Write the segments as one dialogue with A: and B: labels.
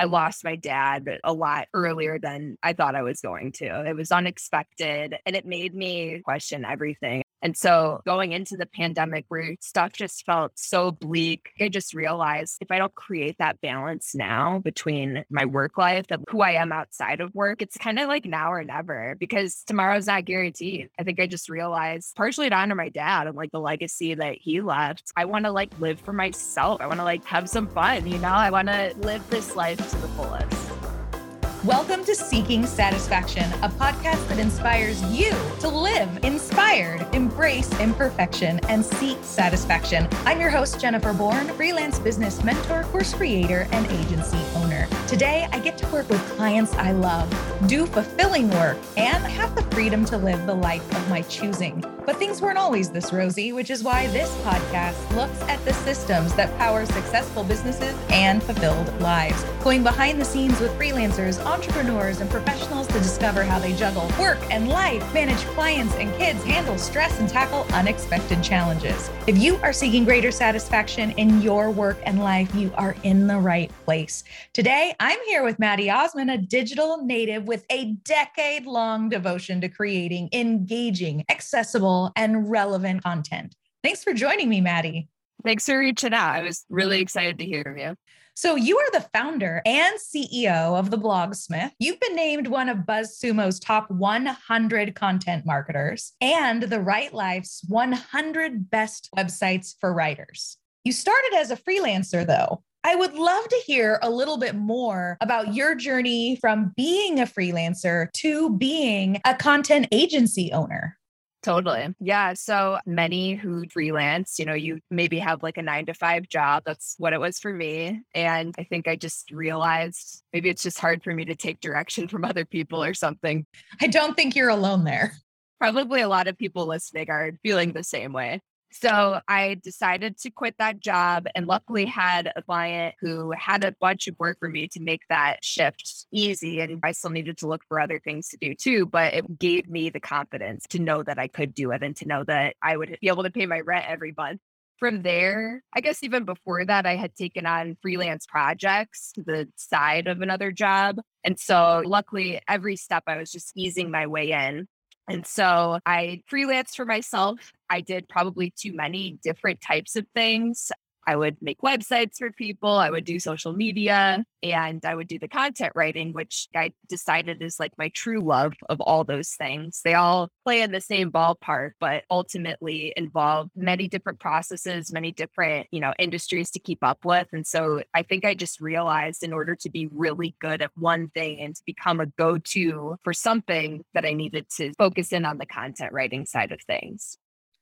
A: I lost my dad a lot earlier than I thought I was going to. It was unexpected and it made me question everything. And so going into the pandemic where stuff just felt so bleak, I just realized if I don't create that balance now between my work life and who I am outside of work, it's kind of like now or never because tomorrow's not guaranteed. I think I just realized partially to honor my dad and like the legacy that he left. I want to like live for myself. I want to like have some fun, you know? I want to live this life to the fullest.
B: Welcome to Seeking Satisfaction, a podcast that inspires you to live inspired, embrace imperfection, and seek satisfaction. I'm your host, Jennifer Bourn, freelance business mentor, course creator, and agency owner. Today, I get to work with clients I love, do fulfilling work, and have the freedom to live the life of my choosing. But things weren't always this rosy, which is why this podcast looks at the systems that power successful businesses and fulfilled lives, going behind the scenes with freelancers entrepreneurs and professionals to discover how they juggle work and life, manage clients and kids, handle stress, and tackle unexpected challenges. If you are seeking greater satisfaction in your work and life, you are in the right place. Today, I'm here with Maddy Osman, a digital native with a decade long devotion to creating engaging, accessible, and relevant content. Thanks for joining me, Maddie.
A: Thanks for reaching out. I was really excited to hear from you.
B: So, you are the founder and CEO of the Blogsmith. You've been named one of BuzzSumo's top 100 content marketers and the Write Life's 100 best websites for writers. You started as a freelancer, though. I would love to hear a little bit more about your journey from being a freelancer to being a content agency owner.
A: Totally. Yeah. So many who freelance, you know, you maybe have like a nine to five job. That's what it was for me. And I think I just realized maybe it's just hard for me to take direction from other people or something.
B: I don't think you're alone there.
A: Probably a lot of people listening are feeling the same way. So I decided to quit that job and luckily had a client who had a bunch of work for me to make that shift easy. And I still needed to look for other things to do too, but it gave me the confidence to know that I could do it and to know that I would be able to pay my rent every month. From there, I guess even before that, I had taken on freelance projects to the side of another job. And so luckily, every step I was just easing my way in. And so I freelanced for myself. I did probably too many different types of things. I would make websites for people, I would do social media, and I would do the content writing, which I decided is like my true love of all those things. They all play in the same ballpark, but ultimately involve many different processes, many different, you know, industries to keep up with. And so I think I just realized in order to be really good at one thing and to become a go to for something that I needed to focus in on the content writing side of things.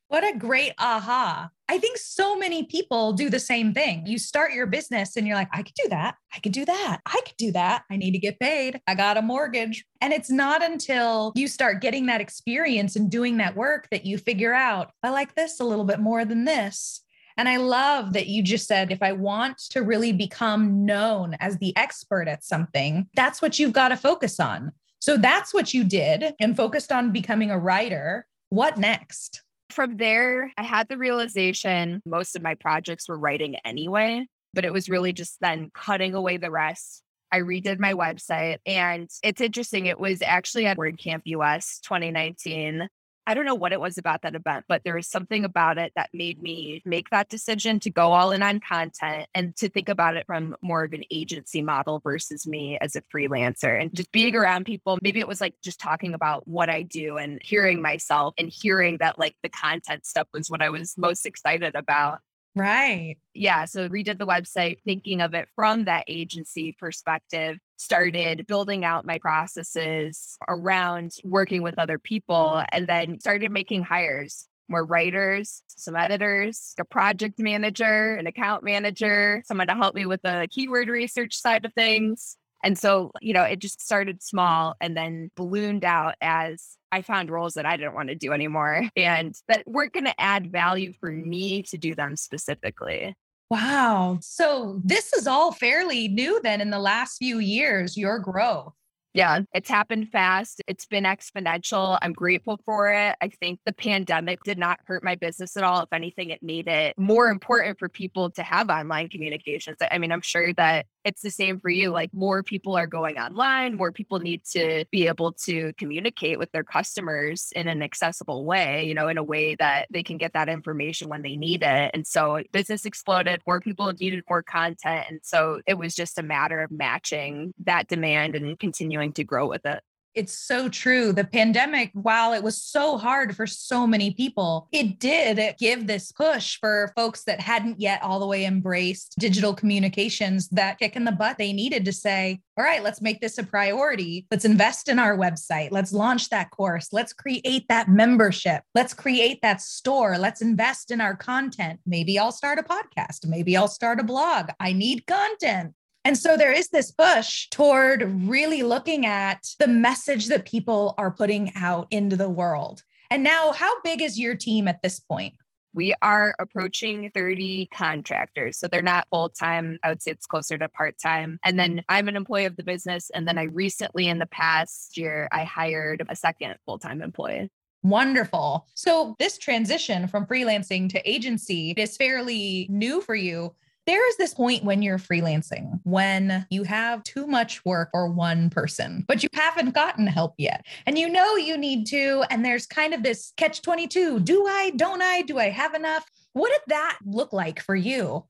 B: What a great aha. I think so many people do the same thing. You start your business and you're like, I could do that. I could do that. I could do that. I need to get paid. I got a mortgage. And it's not until you start getting that experience and doing that work that you figure out, I like this a little bit more than this. And I love that you just said, if I want to really become known as the expert at something, that's what you've got to focus on. So that's what you did and focused on becoming a writer. What next?
A: From there, I had the realization most of my projects were writing anyway, but it was really just then cutting away the rest. I redid my website and it's interesting. It was actually at WordCamp US 2019. I don't know what it was about that event, but there was something about it that made me make that decision to go all in on content and to think about it from more of an agency model versus me as a freelancer and just being around people. Maybe it was like just talking about what I do and hearing myself and hearing that like the content stuff was what I was most excited about.
B: Right.
A: Yeah. So redid the website thinking of it from that agency perspective, started building out my processes around working with other people, and then started making hires more writers, some editors, a project manager, an account manager, someone to help me with the keyword research side of things. And so, you know, it just started small and then ballooned out as I found roles that I didn't want to do anymore and that weren't going to add value for me to do them specifically.
B: Wow. So this is all fairly new then in the last few years, your growth.
A: Yeah, it's happened fast. It's been exponential. I'm grateful for it. I think the pandemic did not hurt my business at all. If anything, it made it more important for people to have online communications. I mean, I'm sure that it's the same for you. Like more people are going online, more people need to be able to communicate with their customers in an accessible way, you know, in a way that they can get that information when they need it. And so business exploded, more people needed more content. And so it was just a matter of matching that demand and continuing to grow with it.
B: It's so true. The pandemic, while it was so hard for so many people, it did give this push for folks that hadn't yet all the way embraced digital communications that kick in the butt they needed to say, all right, let's make this a priority. Let's invest in our website. Let's launch that course. Let's create that membership. Let's create that store. Let's invest in our content. Maybe I'll start a podcast. Maybe I'll start a blog. I need content. And so there is this push toward really looking at the message that people are putting out into the world. And now, how big is your team at this point?
A: We are approaching 30 contractors. So they're not full time. I would say it's closer to part time. And then I'm an employee of the business. And then I recently, in the past year, I hired a second full time employee.
B: Wonderful. So, this transition from freelancing to agency is fairly new for you there is this point when you're freelancing when you have too much work for one person, but you haven't gotten help yet. And you know you need to. And there's kind of this catch 22 do I, don't I, do I have enough? What did that look like for you?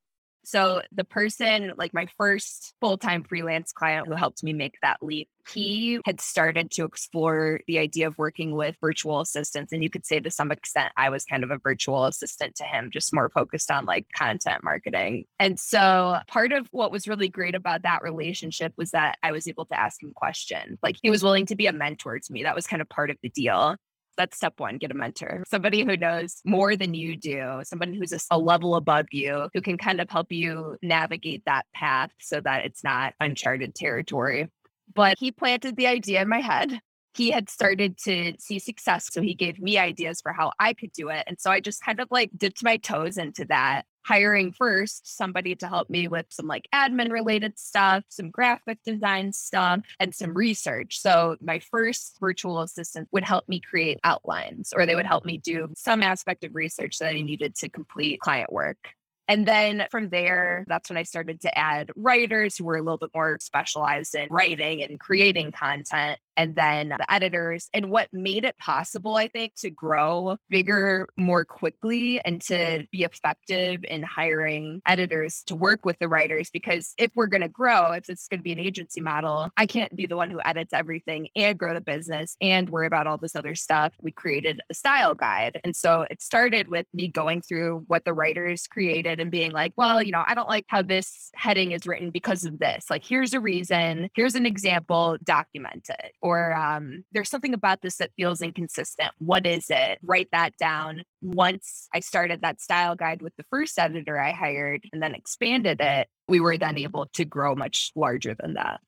A: So the person, like my first full-time freelance client who helped me make that leap, he had started to explore the idea of working with virtual assistants. And you could say to some extent, I was kind of a virtual assistant to him, just more focused on like content marketing. And so part of what was really great about that relationship was that I was able to ask him questions. Like he was willing to be a mentor to me. That was kind of part of the deal that's step one get a mentor somebody who knows more than you do somebody who's a, a, level above you who can kind of help you navigate that path so that it's not uncharted territory. But he planted the idea in my head he had started to see success so he gave me ideas for how i could do it and so i just kind of like dipped my toes into that hiring first somebody to help me with some like admin related stuff, some graphic design stuff, and some research. So my first virtual assistant would help me create outlines or they would help me do some aspect of research that I needed to complete client work. And then from there, that's when I started to add writers who were a little bit more specialized in writing and creating content and then the editors. And what made it possible, I think, to grow bigger more quickly and to be effective in hiring editors to work with the writers. Because if we're going to grow, if it's going to be an agency model, I can't be the one who edits everything and grow the business and worry about all this other stuff. We created a style guide. And so it started with me going through what the writers created and being like, well, you know, I don't like how this heading is written because of this. Like, here's a reason, here's an example, document it or um, there's something about this that feels inconsistent. What is it? Write that down. Once I started that style guide with the first editor I hired and then expanded it, we were then able to grow much larger than that.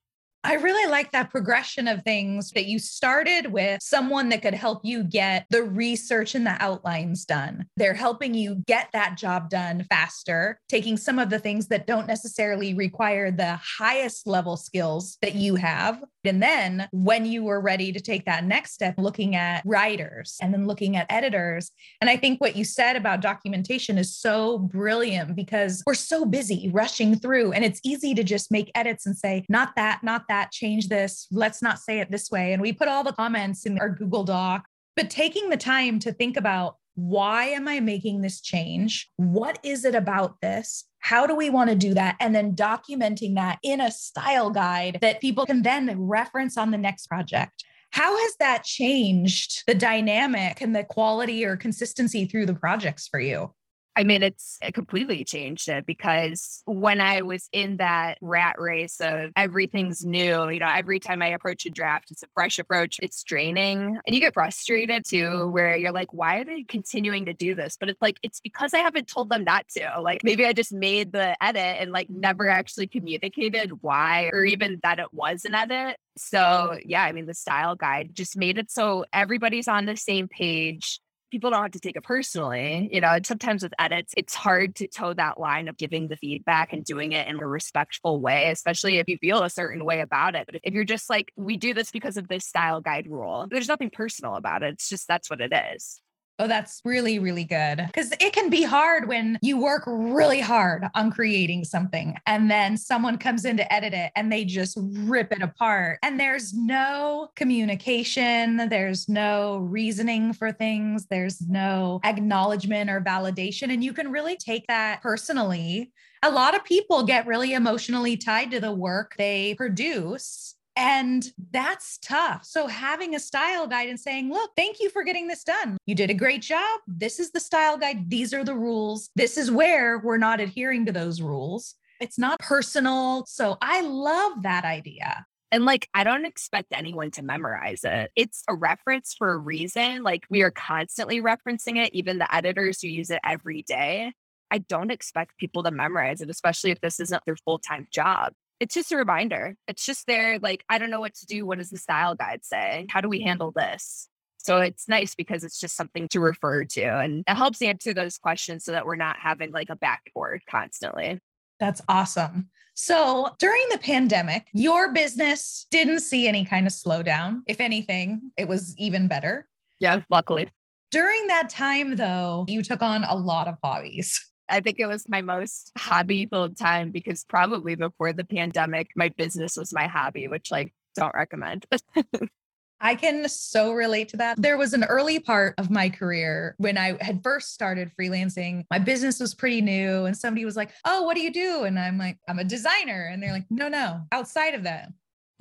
B: I really like that progression of things that you started with someone that could help you get the research and the outlines done. They're helping you get that job done faster, taking some of the things that don't necessarily require the highest level skills that you have. And then when you were ready to take that next step, looking at writers and then looking at editors. And I think what you said about documentation is so brilliant because we're so busy rushing through and it's easy to just make edits and say, not that, not that, change this, let's not say it this way. And we put all the comments in our Google Doc. But taking the time to think about why am I making this change? What is it about this? How do we want to do that? And then documenting that in a style guide that people can then reference on the next project. How has that changed the dynamic and the quality or consistency through the projects for you?
A: I mean, it's it completely changed it because when I was in that rat race of everything's new, you know, every time I approach a draft, it's a fresh approach, it's draining. And you get frustrated too, where you're like, why are they continuing to do this? But it's like, it's because I haven't told them not to. Like maybe I just made the edit and like never actually communicated why or even that it was an edit. So, yeah, I mean, the style guide just made it so everybody's on the same page people don't have to take it personally. You know, sometimes with edits, it's hard to toe that line of giving the feedback and doing it in a respectful way, especially if you feel a certain way about it. But if you're just like, we do this because of this style guide rule, there's nothing personal about it. It's just that's what it is.
B: Oh, that's really, really good. Because it can be hard when you work really hard on creating something and then someone comes in to edit it and they just rip it apart. And there's no communication, there's no reasoning for things, there's no acknowledgement or validation. And you can really take that personally. A lot of people get really emotionally tied to the work they produce and that's tough. So having a style guide and saying, look, thank you for getting this done. You did a great job. This is the style guide. These are the rules. This is where we're not adhering to those rules. It's not personal. So I love that idea.
A: And like, I don't expect anyone to memorize it. It's a reference for a reason. Like, we are constantly referencing it, even the editors who use it every day. I don't expect people to memorize it, especially if this isn't their full time job it's just a reminder. It's just there, like, I don't know what to do. What does the style guide say? How do we handle this? So it's nice because it's just something to refer to and it helps answer those questions so that we're not having like a backboard constantly.
B: That's awesome. So during the pandemic, your business didn't see any kind of slowdown. If anything, it was even better.
A: Yeah, luckily.
B: During that time, though, you took on a lot of hobbies.
A: I think it was my most hobby filled time because probably before the pandemic, my business was my hobby, which like don't recommend.
B: I can so relate to that. There was an early part of my career when I had first started freelancing. My business was pretty new, and somebody was like, Oh, what do you do? And I'm like, I'm a designer. And they're like, No, no, outside of that.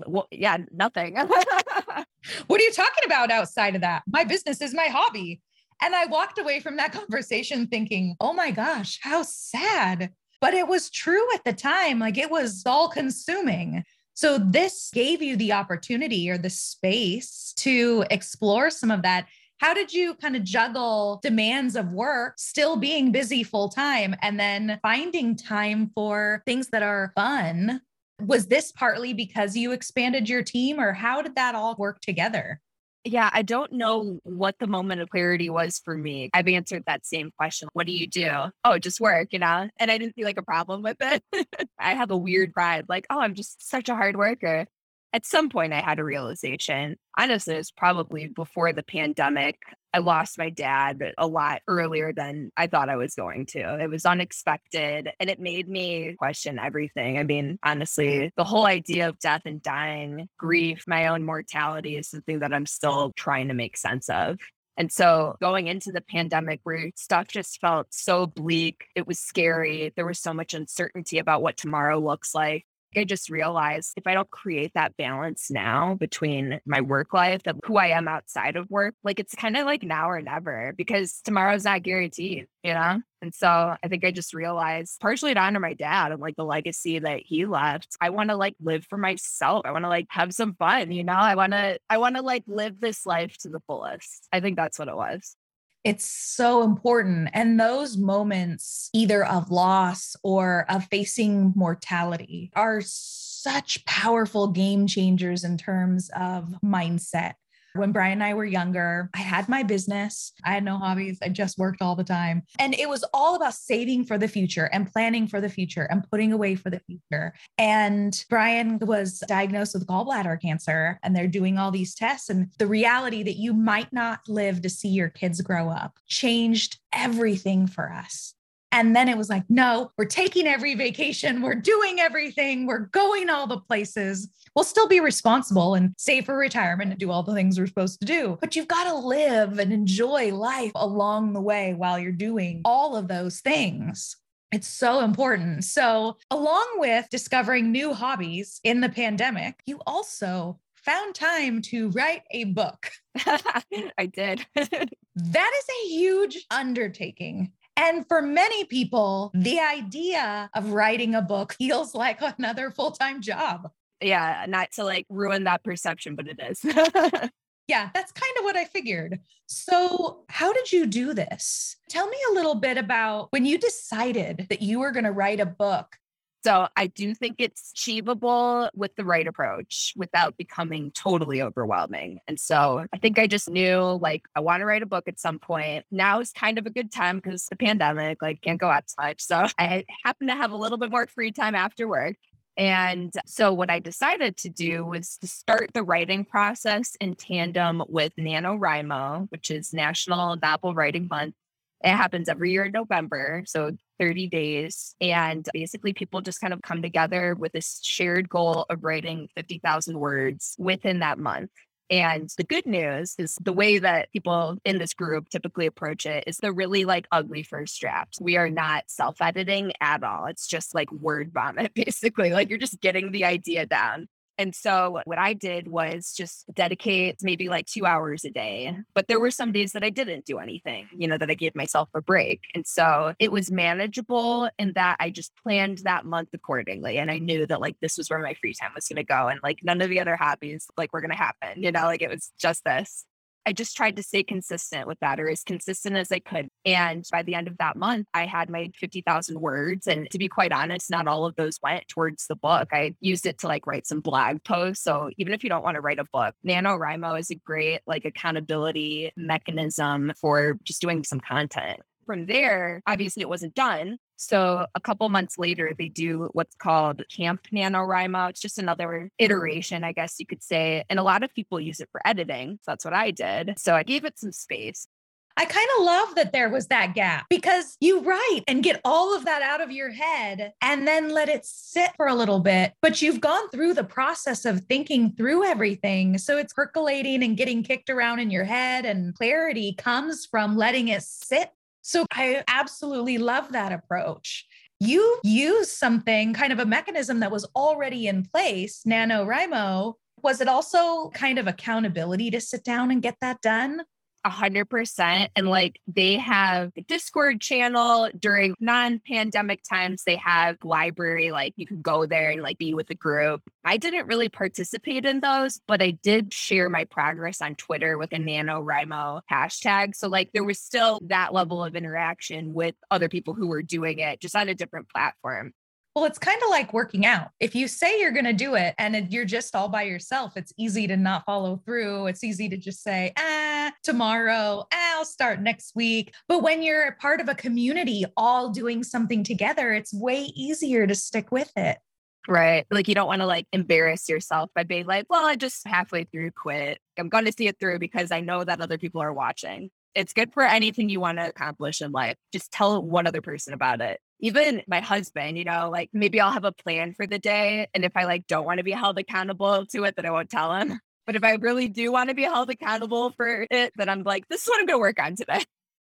A: Well, yeah, nothing.
B: what are you talking about outside of that? My business is my hobby. And I walked away from that conversation thinking, oh my gosh, how sad. But it was true at the time. Like it was all consuming. So this gave you the opportunity or the space to explore some of that. How did you kind of juggle demands of work, still being busy full time, and then finding time for things that are fun? Was this partly because you expanded your team, or how did that all work together?
A: Yeah, I don't know oh. what the moment of clarity was for me. I've answered that same question. What do you do? Oh, just work, you know? And I didn't see like a problem with it. I have a weird pride, like, oh, I'm just such a hard worker at some point I had a realization. Honestly, it's probably before the pandemic. I lost my dad a lot earlier than I thought I was going to. It was unexpected and it made me question everything. I mean, honestly, the whole idea of death and dying, grief, my own mortality is something that I'm still trying to make sense of. And so going into the pandemic where stuff just felt so bleak, it was scary. There was so much uncertainty about what tomorrow looks like. I just realized if I don't create that balance now between my work life and who I am outside of work, like it's kind of like now or never because tomorrow's not guaranteed, you know? And so I think I just realized partially to honor my dad and like the legacy that he left. I want to like live for myself. I want to like have some fun, you know? I want to, I want to like live this life to the fullest. I think that's what it was.
B: It's so important. And those moments, either of loss or of facing mortality, are such powerful game changers in terms of mindset. When Brian and I were younger, I had my business. I had no hobbies. I just worked all the time. And it was all about saving for the future and planning for the future and putting away for the future. And Brian was diagnosed with gallbladder cancer, and they're doing all these tests. And the reality that you might not live to see your kids grow up changed everything for us. And then it was like, no, we're taking every vacation. We're doing everything. We're going all the places. We'll still be responsible and save for retirement and do all the things we're supposed to do. But you've got to live and enjoy life along the way while you're doing all of those things. It's so important. So, along with discovering new hobbies in the pandemic, you also found time to write a book.
A: I did.
B: that is a huge undertaking. And for many people, the idea of writing a book feels like another full time job.
A: Yeah, not to like ruin that perception, but it is.
B: yeah, that's kind of what I figured. So, how did you do this? Tell me a little bit about when you decided that you were going to write a book.
A: So I do think it's achievable with the right approach without becoming totally overwhelming. And so I think I just knew like I want to write a book at some point. Now is kind of a good time because the pandemic, like can't go outside. So I happen to have a little bit more free time after work. And so, what I decided to do was to start the writing process in tandem with NaNoWriMo, which is National Novel Writing Month. It happens every year in November. So, 30 days. And basically, people just kind of come together with this shared goal of writing 50,000 words within that month. And the good news is the way that people in this group typically approach it is the really like ugly first drafts. We are not self editing at all. It's just like word vomit, basically. Like you're just getting the idea down. And so what I did was just dedicate maybe like two hours a day. But there were some days that I didn't do anything, you know, that I gave myself a break. And so it was manageable in that I just planned that month accordingly. And I knew that like this was where my free time was going to go. And like none of the other hobbies like were going to happen, you know, like it was just this. I just tried to stay consistent with that or as consistent as I could. And by the end of that month, I had my 50,000 words. And to be quite honest, not all of those went towards the book. I used it to like write some blog posts. So even if you don't want to write a book, NaNoWriMo is a great like accountability mechanism for just doing some content. From there, obviously it wasn't done. So a couple months later, they do what's called Camp NaNoWriMo. It's just another iteration, I guess you could say. And a lot of people use it for editing. So that's what I did. So I gave it some space.
B: I kind of love that there was that gap because you write and get all of that out of your head and then let it sit for a little bit. But you've gone through the process of thinking through everything. So it's percolating and getting kicked around in your head, and clarity comes from letting it sit so I absolutely love that approach. You use something, kind of a mechanism that was already in place, NaNoWriMo. Was it also kind of accountability to sit down and get that done?
A: A hundred percent. And like they have Discord channel during non-pandemic times. They have library, like you can go there and like be with a group. I didn't really participate in those, but I did share my progress on Twitter with a NaNoWriMo hashtag. So like there was still that level of interaction with other people who were doing it just on a different platform.
B: Well, it's kind of like working out. If you say you're going to do it and you're just all by yourself, it's easy to not follow through. It's easy to just say, ah, tomorrow, ah, I'll start next week. But when you're a part of a community all doing something together, it's way easier to stick with it.
A: Right. Like you don't want to like embarrass yourself by being like, well, I just halfway through quit. I'm going to see it through because I know that other people are watching. It's good for anything you want to accomplish in life. Just tell one other person about it even my husband, you know, like maybe I'll have a plan for the day. And if I like don't want to be held accountable to it, then I won't tell him. But if I really do want to be held accountable for it, then I'm like, this is what I'm going to work on today.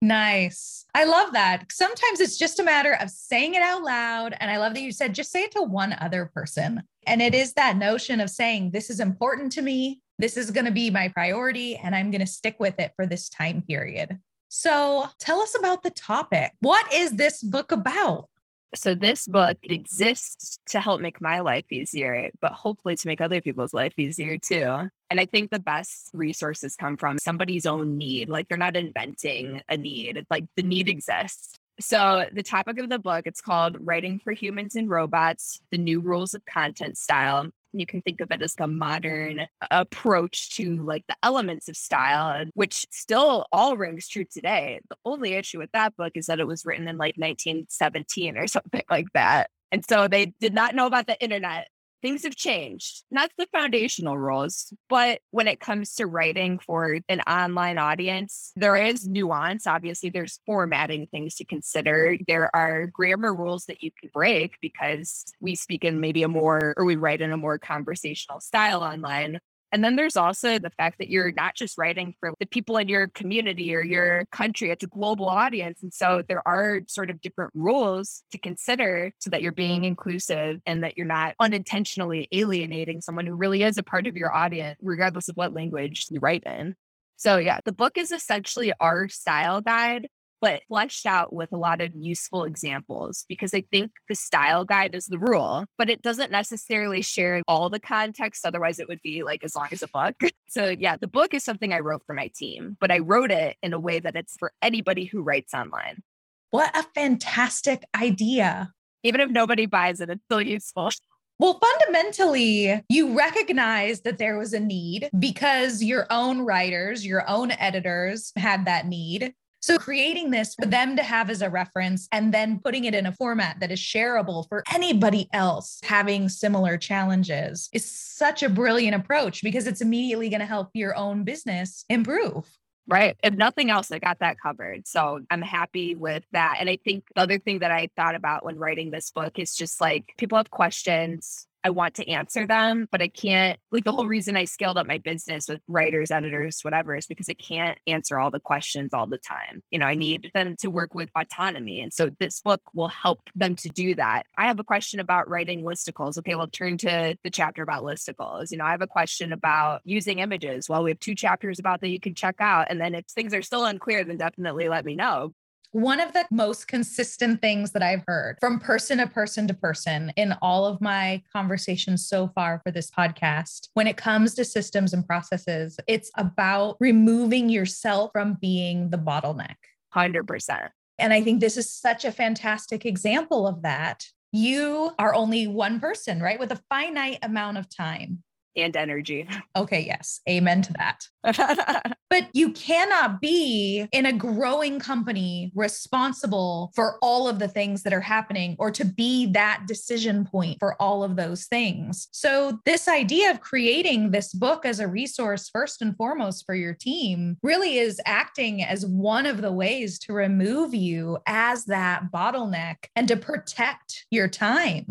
B: Nice. I love that. Sometimes it's just a matter of saying it out loud. And I love that you said just say it to one other person. And it is that notion of saying, this is important to me. This is going to be my priority, and I'm going to stick with it for this time period. So tell us about the topic. What is this book about?
A: So this book exists to help make my life easier, but hopefully to make other people's life easier too. And I think the best resources come from somebody's own need. Like they're not inventing a need. It's like the need exists. So the topic of the book, it's called Writing for Humans and Robots: The New Rules of Content Style you can think of it as a modern approach to like the elements of style, which still all rings true today. The only issue with that book is that it was written in like 1917 or something like that. And so they did not know about the internet things have changed. Not the foundational rules, but when it comes to writing for an online audience, there is nuance. Obviously, there's formatting things to consider. There are grammar rules that you can break because we speak in maybe a more, or we write in a more conversational style online. And then there's also the fact that you're not just writing for the people in your community or your country, it's a global audience. And so there are sort of different rules to consider so that you're being inclusive and that you're not unintentionally alienating someone who really is a part of your audience, regardless of what language you write in. So, yeah, the book is essentially our style guide but fleshed out with a lot of useful examples because I think the style guide is the rule, but it doesn't necessarily share all the context. Otherwise, it would be like as long as a book. So, yeah, the book is something I wrote for my team, but I wrote it in a way that it's for anybody who writes online.
B: What a fantastic idea.
A: Even if nobody buys it, it's still useful.
B: Well, fundamentally, you recognize that there was a need because your own writers, your own editors had that need. So creating this for them to have as a reference and then putting it in a format that is shareable for anybody else having similar challenges is such a brilliant approach because it's immediately going to help your own business improve.
A: Right. If nothing else, I got that covered. So I'm happy with that. And I think the other thing that I thought about when writing this book is just like people have questions. I want to answer them, but I can't. Like the whole reason I scaled up my business with writers, editors, whatever, is because I can't answer all the questions all the time. You know, I need them to work with autonomy. And so this book will help them to do that. I have a question about writing listicles. Okay, well, turn to the chapter about listicles. You know, I have a question about using images. Well, we have two chapters about that you can check out. And then if things are still unclear, then definitely let me know.
B: One of the most consistent things that I've heard from person to person to person in all of my conversations so far for this podcast, when it comes to systems and processes, it's about removing yourself from being the bottleneck.
A: 100%.
B: And I think this is such a fantastic example of that. You are only one person, right? With a finite amount of time
A: and energy.
B: Okay, yes. Amen to that. but you cannot be in a growing company responsible for all of the things that are happening or to be that decision point for all of those things. So, this idea of creating this book as a resource, first and foremost, for your team really is acting as one of the ways to remove you as that bottleneck and to protect your time.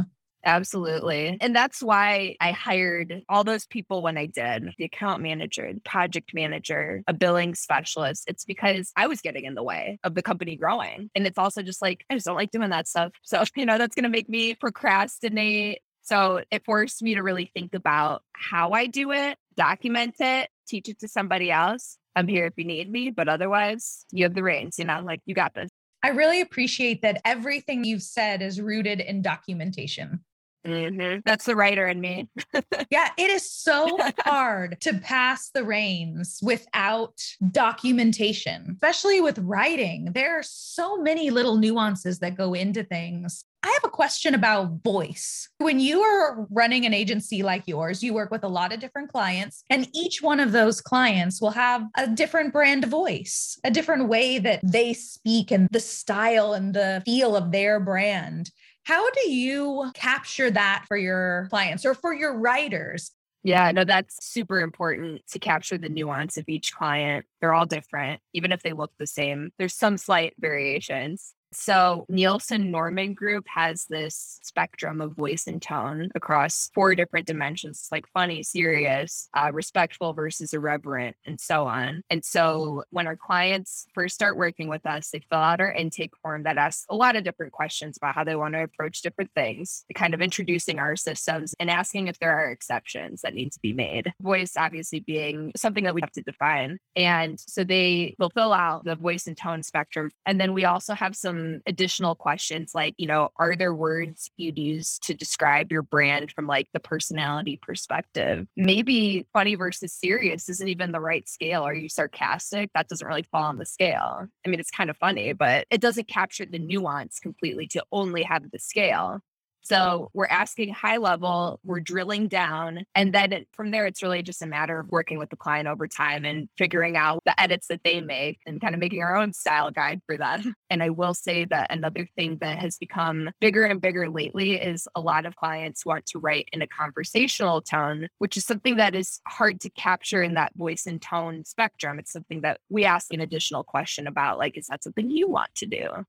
A: Absolutely. And that's why I hired all those people when I did the account manager, the project manager, a billing specialist. It's because I was getting in the way of the company growing. And it's also just like, I just don't like doing that stuff. So, you know, that's going to make me procrastinate. So it forced me to really think about how I do it, document it, teach it to somebody else. I'm here if you need me, but otherwise, you have the reins, you know, like you got this.
B: I really appreciate that everything you've said is rooted in documentation.
A: Mm-hmm. That's the writer in me.
B: yeah, it is so hard to pass the reins without documentation, especially with writing. There are so many little nuances that go into things. I have a question about voice. When you are running an agency like yours, you work with a lot of different clients, and each one of those clients will have a different brand voice, a different way that they speak, and the style and the feel of their brand. How do you capture that for your clients or for your writers?
A: Yeah, no, that's super important to capture the nuance of each client. They're all different, even if they look the same. There's some slight variations. So, Nielsen Norman Group has this spectrum of voice and tone across four different dimensions like funny, serious, uh, respectful versus irreverent, and so on. And so, when our clients first start working with us, they fill out our intake form that asks a lot of different questions about how they want to approach different things, kind of introducing our systems and asking if there are exceptions that need to be made. Voice, obviously, being something that we have to define. And so, they will fill out the voice and tone spectrum. And then we also have some additional questions like, you know, are there words you'd use to describe your brand from like the personality perspective? Maybe funny versus serious isn't even the right scale. Are you sarcastic? That doesn't really fall on the scale. I mean, it's kind of funny, but it doesn't capture the nuance completely to only have the scale. So oh. we're asking high level, we're mm-hmm. drilling down. And then it, from there, it's really just a matter of working with the client over time and figuring out the edits that they make and kind of making our own style guide for that. And I will say that another thing that has become bigger and bigger lately is a lot of clients want to write in a conversational tone, which is something that is hard to capture in that voice and tone spectrum. It's something that we ask an additional question about, like, is that something you want to do?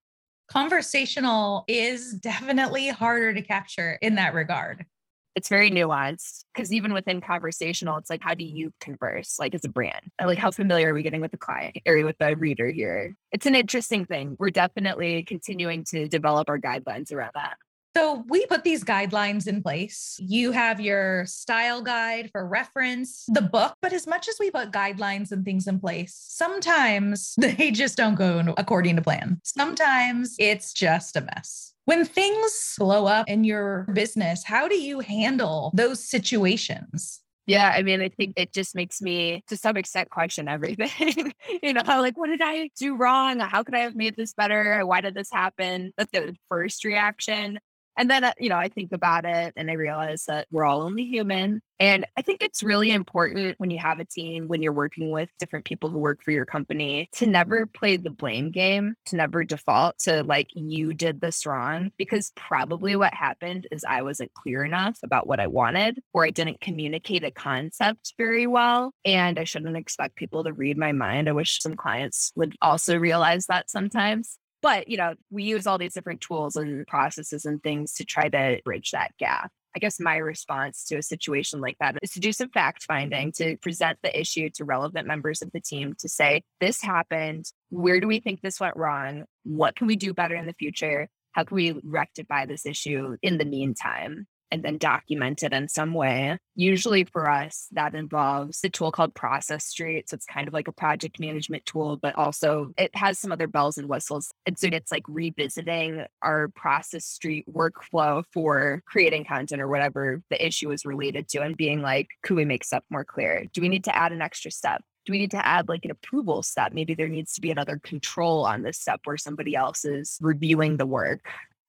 B: Conversational is definitely harder to capture in that regard.
A: It's very nuanced because even within conversational, it's like, how do you converse like as a brand? Like, how familiar are we getting with the client or with the reader here? It's an interesting thing. We're definitely continuing to develop our guidelines around that.
B: So we put these guidelines in place. You have your style guide for reference, the book, but as much as we put guidelines and things in place, sometimes they just don't go according to plan. Sometimes it's just a mess. When things blow up in your business, how do you handle those situations?
A: Yeah, I mean, I think it just makes me to some extent question everything. you know, like, what did I do wrong? How could I have made this better? Why did this happen? That's the first reaction. And then, uh, you know, I think about it and I realize that we're all only human. And I think it's really important when you have a team, when you're working with different people who work for your company, to never play the blame game, to never default to like, you did this wrong. Because probably what happened is I wasn't clear enough about what I wanted, or I didn't communicate a concept very well. And I shouldn't expect people to read my mind. I wish some clients would also realize that sometimes. But, you know, we use all these different tools and processes and things to try to bridge that gap. I guess my response to a situation like that is to do some fact finding, to present the issue to relevant members of the team to say, this happened. Where do we think this went wrong? What can we do better in the future? How can we rectify this issue in the meantime? And then document it in some way. Usually for us, that involves a tool called Process Street. So it's kind of like a project management tool, but also it has some other bells and whistles. And so it's like revisiting our Process Street workflow for creating content or whatever the issue is related to and being like, could we make stuff more clear? Do we need to add an extra step? do we need to add like an approval step? Maybe there needs to be another control on this step where somebody else is reviewing the work.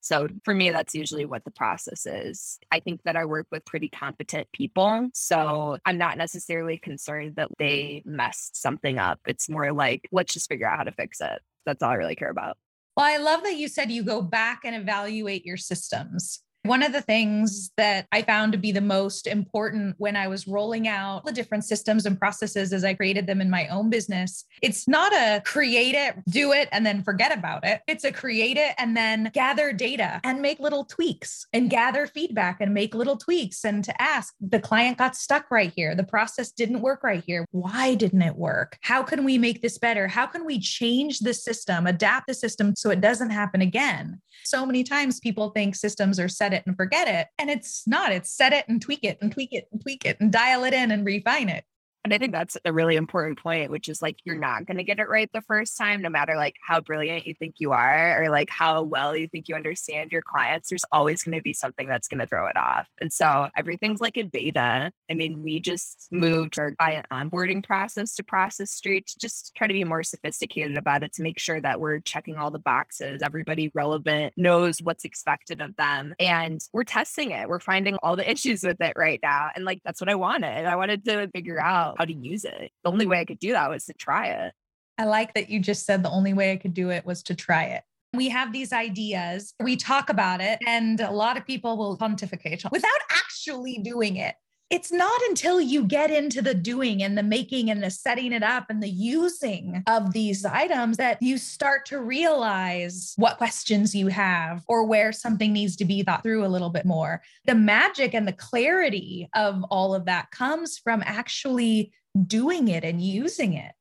A: So for me, that's usually what the process is. I think that I work with pretty competent people. So I'm not necessarily concerned that they messed something up. It's more like, let's just figure out how to fix it. That's all I really care about.
B: Well, I love that you said you go back and evaluate your systems. One of the things that I found to be the most important when I was rolling out the different systems and processes as I created them in my own business, it's not a create it, do it, and then forget about it. It's a create it and then gather data and make little tweaks and gather feedback and make little tweaks and to ask the client got stuck right here. The process didn't work right here. Why didn't it work? How can we make this better? How can we change the system, adapt the system so it doesn't happen again? So many times people think systems are set it and forget it. And it's not, it's set it and tweak it and tweak it and tweak it and dial it in and refine it.
A: And I think that's a really important point, which is like you're not going to get it right the first time, no matter like how brilliant you think you are or like how well you think you understand your clients. There's always going to be something that's going to throw it off. And so everything's like in beta. I mean, we just moved our client onboarding process to Process Street to just try to be more sophisticated about it to make sure that we're checking all the boxes. Everybody relevant knows what's expected of them. And we're testing it. We're finding all the issues with it right now. And like that's what I wanted. I wanted to figure out how to use it. The only way I could do that was to try it.
B: I like that you just said the only way I could do it was to try it. We have these ideas, we talk about it, and a lot of people will pontificate without actually doing it. It's not until you get into the doing and the making and the setting it up and the using of these items that you start to realize what questions you have or where something needs to be thought through a little bit more. The magic and the clarity of all of that comes from actually doing it and using it.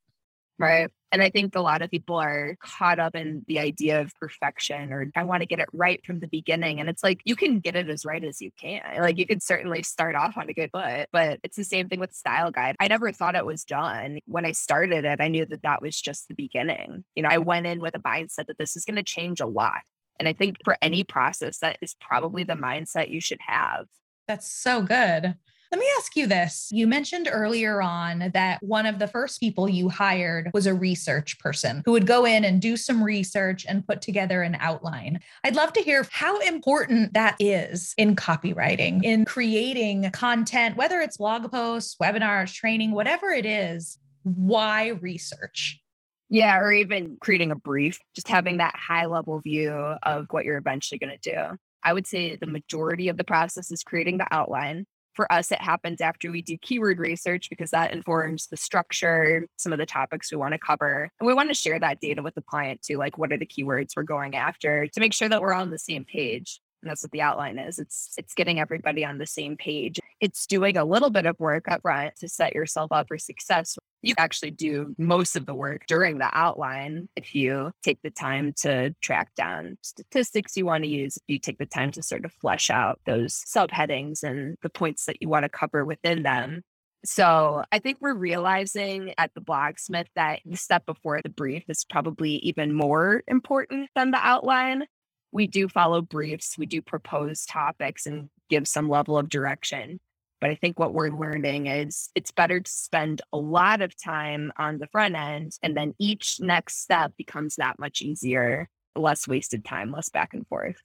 A: Right. And I think a lot of people are caught up in the idea of perfection or I want to get it right from the beginning. And it's like you can get it as right as you can. Like you can certainly start off on a good foot, but it's the same thing with Style Guide. I never thought it was done. When I started it, I knew that that was just the beginning. You know, I went in with a mindset that this is going to change a lot. And I think for any process, that is probably the mindset you should have.
B: That's so good. Let me ask you this. You mentioned earlier on that one of the first people you hired was a research person who would go in and do some research and put together an outline. I'd love to hear how important that is in copywriting, in creating content, whether it's blog posts, webinars, training, whatever it is. Why research?
A: Yeah, or even creating a brief, just having that high level view of what you're eventually going to do. I would say the majority of the process is creating the outline, for us, it happens after we do keyword research because that informs the structure, some of the topics we want to cover. And we want to share that data with the client too, like what are the keywords we're going after to make sure that we're on the same page. And that's what the outline is. It's it's getting everybody on the same page. It's doing a little bit of work up front to set yourself up for success you actually do most of the work during the outline if you take the time to track down statistics you want to use, if you take the time to sort of flesh out those subheadings and the points that you want to cover within them. So I think we're realizing at the Blogsmith that the step before the brief is probably even more important than the outline. We do follow briefs, we do propose topics and give some level of direction. But I think what we're learning is it's better to spend a lot of time on the front end, and then each next step becomes that much easier, less wasted time, less back and forth.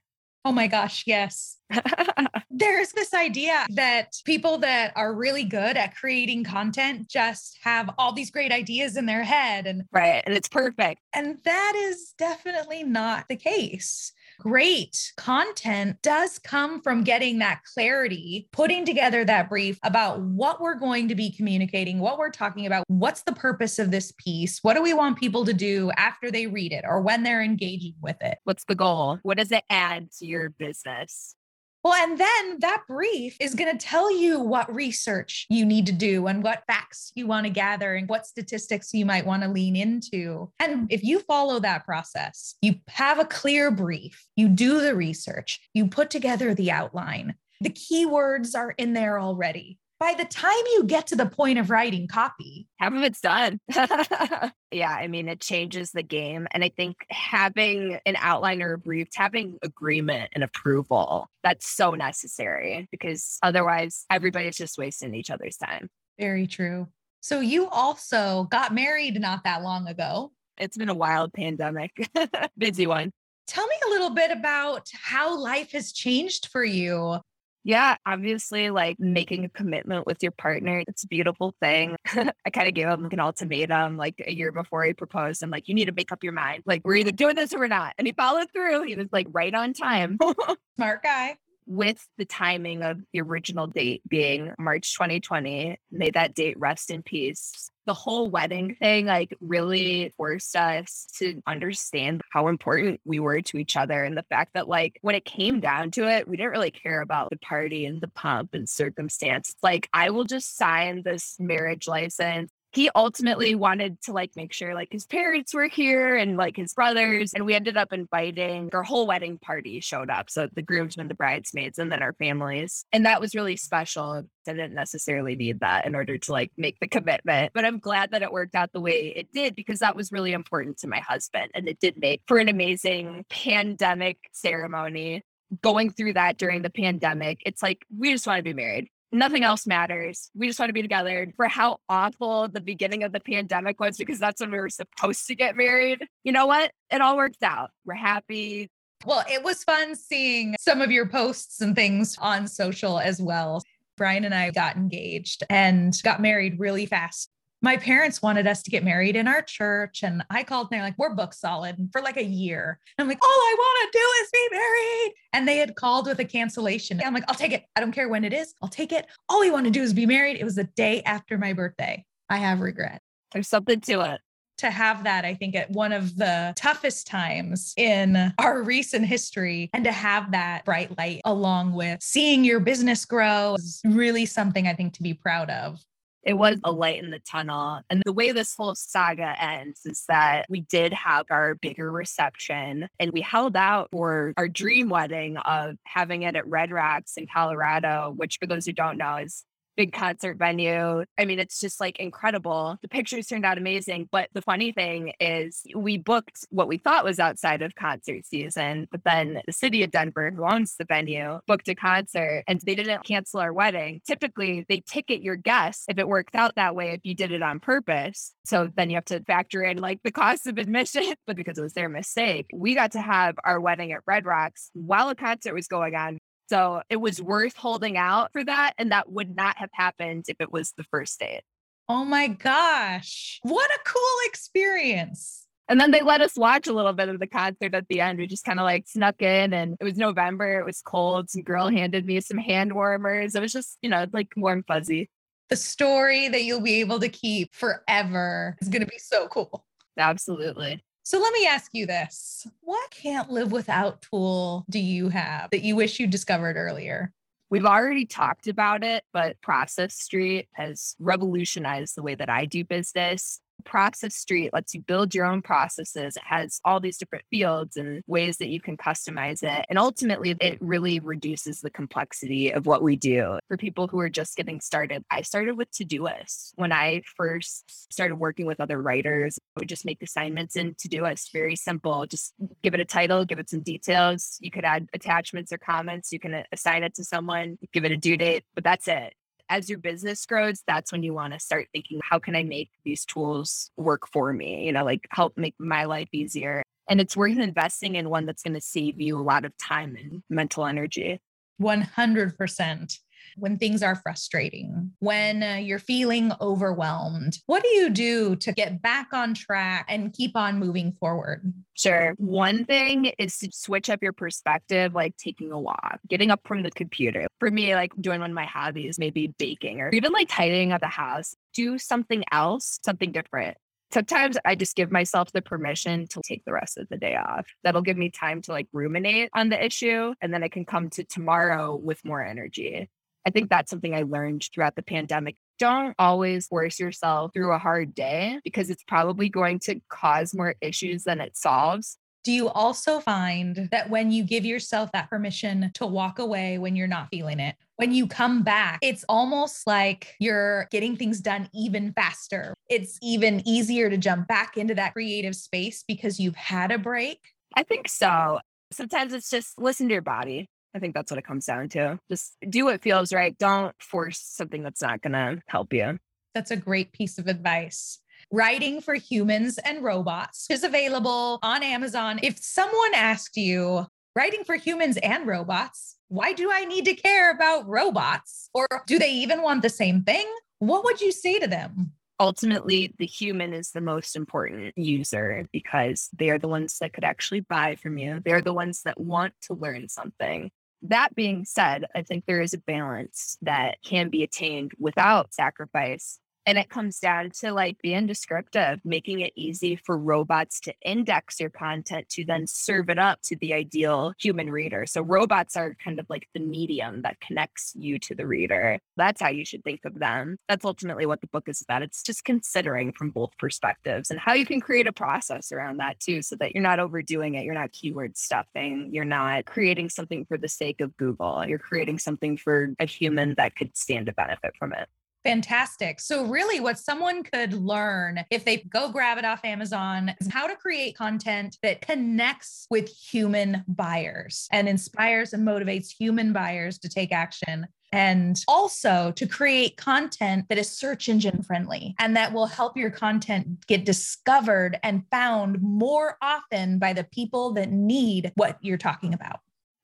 B: Oh my gosh, yes. There's this idea that people that are really good at creating content just have all these great ideas in their head and
A: right, and it's perfect.
B: And that is definitely not the case great content does come from getting that clarity, putting together that brief about what we're going to be communicating, what we're talking about, what's the purpose of this piece, what do we want people to do after they read it or when they're engaging with it.
A: What's the goal? What does it add to your business?
B: Well, and then that brief is going to tell you what research you need to do and what facts you want to gather and what statistics you might want to lean into. And if you follow that process, you have a clear brief, you do the research, you put together the outline, the keywords are in there already by the time you get to the point of writing copy,
A: half of it's done. yeah, I mean, it changes the game. And I think having an outline or a brief, having agreement and approval, that's so necessary because otherwise everybody's just wasting each other's time.
B: Very true. So you also got married not that long ago.
A: It's been a wild pandemic, busy one.
B: Tell me a little bit about how life has changed for you
A: yeah, obviously, like making a commitment with your partner, it's a beautiful thing. I kind of gave him like an ultimatum like a year before he proposed. I'm like, you need to make up your mind. Like, we're either doing this or we're not. And he followed through. He was like right on time.
B: Smart guy
A: with the timing of the original date being March 2020, may that date rest in peace. The whole wedding thing, like, really forced us to understand how important we were to each other. And the fact that, like, when it came down to it, we didn't really care about the party and the pomp and circumstance. Like, I will just sign this marriage license he ultimately wanted to like make sure like his parents were here and like his brothers and we ended up inviting our whole wedding party showed up so the groomsmen the bridesmaids and then our families and that was really special. I didn't necessarily need that in order to like make the commitment but i'm glad that it worked out the way it did because that was really important to my husband and it did make for an amazing pandemic ceremony. Going through that during the pandemic, it's like we just want to be married nothing else matters. We just want to be together. For how awful the beginning of the pandemic was, because that's when we were supposed to get married. You know what? It all worked out. We're happy.
B: Well, it was fun seeing some of your posts and things on social as well. Brian and I got engaged and got married really fast my parents wanted us to get married in our church. And I called and they're like, we're book solid for like a year. And I'm like, all I want to do is be married. And they had called with a cancellation. I'm like, I'll take it. I don't care when it is. I'll take it. All we want to do is be married. It was the day after my birthday. I have regret.
A: There's something to it.
B: To have that, I think, at one of the toughest times in our recent history, and to have that bright light along with seeing your business grow is really something I think to be proud of
A: it was a light in the tunnel. And the way this whole saga ends is that we did have our bigger reception and we held out for our dream wedding of having it at Red Rocks in Colorado, which for those who don't know is big concert venue. I mean, it's just like incredible. The pictures turned out amazing. But the funny thing is, we booked what we thought was outside of concert season, but then the city of Denver, who owns the venue, booked a concert and they didn't cancel our wedding. Typically, they ticket your guests if it works out that way, if you did it on purpose. So then you have to factor in like the cost of admission, but because it was their mistake, we got to have our wedding at Red Rocks while a concert was going on. So it was worth holding out for that. And that would not have happened if it was the first date.
B: Oh my gosh. What a cool experience.
A: And then they let us watch a little bit of the concert at the end. We just kind of like snuck in and it was November. It was cold. Some girl handed me some hand warmers. It was just, you know, like warm fuzzy.
B: The story that you'll be able to keep forever is going to be so cool.
A: Absolutely.
B: So let me ask you this What can't live without tool do you have that you wish you discovered earlier?
A: We've already talked about it, but Process Street has revolutionized the way that I do business. Process Street lets you build your own processes. It has all these different fields and ways that you can customize it. And ultimately, it really reduces the complexity of what we do. For people who are just getting started, I started with Todoist. When I first started working with other writers, would just make assignments and to do Todoist. Very simple. Just give it a title, give it some details. You could add attachments or comments. You can uh, assign it to someone, give it a due date, but that's it as your business grows, that's when you want to start thinking, how can I make these tools work for me? You know, like help make my life easier. And it's worth investing in one that's going to save you a lot of time and mental energy.
B: 100% when things are frustrating, when uh, you're feeling overwhelmed? What do you do to get back on track and keep on moving forward?
A: Sure. One thing is to switch up your perspective, like taking a walk, getting up from the computer. For me, like doing one of my hobbies, maybe baking or even like tidying up the house, do something else, something different sometimes I just give myself the permission to take the rest of the day off. That'll give me time to like ruminate on the issue. And then I can come to tomorrow with more energy. I think that's something I learned throughout the pandemic. Don't always force yourself through a hard day because it's probably going to cause more issues than it solves.
B: Do you also find that when you give yourself that permission to walk away when you're not feeling it, when you come back, it's almost like you're getting things done even faster? It's even easier to jump back into that creative space because you've had a break?
A: I think so. Sometimes it's just listen to your body. I think that's what it comes down to. Just do what feels right. Don't force something that's not going to help you.
B: That's a great piece of advice. Writing for Humans and Robots is available on Amazon. If someone asked you, writing for humans and robots, why do I need to care about robots? Or do they even want the same thing? What would you say to them?
A: ultimately the human is the most important user because they are the ones that could actually buy from you. They're the ones that want to learn something. That being said, I think there is a balance that can be attained without sacrifice and it comes down to like being descriptive, making it easy for robots to index your content to then serve it up to the ideal human reader. So robots are kind of like the medium that connects you to the reader. That's how you should think of them. That's ultimately what the book is about. It's just considering from both perspectives and how you can create a process around that too, so that you're not overdoing it. You're not keyword stuffing. You're not creating something for the sake of Google. You're creating something for a human that could stand to benefit from it.
B: Fantastic. So, really, what someone could learn if they go grab it off Amazon is how to create content that connects with human buyers and inspires and motivates human buyers to take action. And also to create content that is search engine friendly and that will help your content get discovered and found more often by the people that need what you're talking about.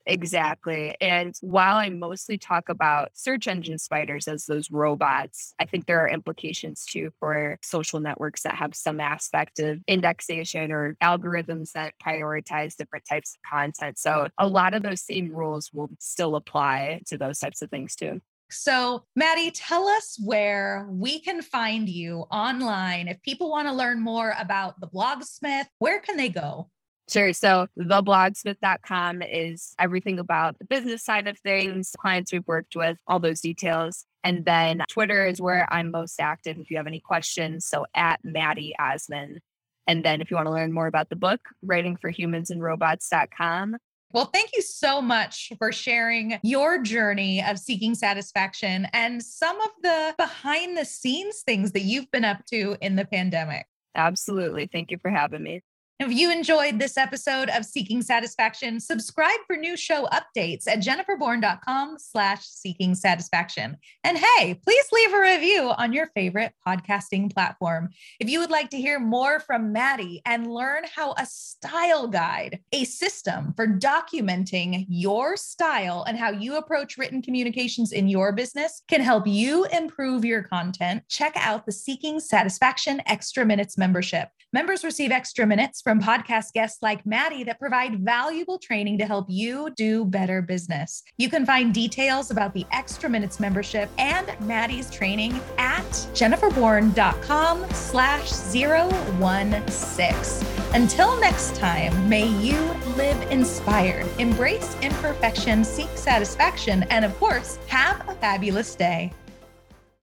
A: Exactly. And while I mostly talk about search engine spiders as those robots, I think there are implications too for social networks that have some aspect of indexation or algorithms that prioritize different types of content. So a lot of those same rules will still apply to those types of things too.
B: So, Maddy, tell us where we can find you online. If people want to learn more about the Blogsmith, where can they go?
A: Sure. So theblogsmith.com is everything about the business side of things, clients we've worked with, all those details. And then Twitter is where I'm most active if you have any questions. So at Maddy Osman. And then if you want to learn more about the book, writingforhumansandrobots.com.
B: Well, thank you so much for sharing your journey of seeking satisfaction and some of the behind the scenes things that you've been up to in the pandemic.
A: Absolutely. Thank you for having me.
B: If you enjoyed this episode of Seeking Satisfaction, subscribe for new show updates at jenniferbourn.com slash seeking satisfaction. And hey, please leave a review on your favorite podcasting platform. If you would like to hear more from Maddy and learn how a style guide, a system for documenting your style and how you approach written communications in your business can help you improve your content, check out the Seeking Satisfaction Extra Minutes membership. Members receive extra minutes from podcast guests like Maddy that provide valuable training to help you do better business. You can find details about the extra minutes membership and Maddy's training at jenniferbourn.com slash 016. Until next time, may you live inspired, embrace imperfection, seek satisfaction, and of course, have a fabulous day.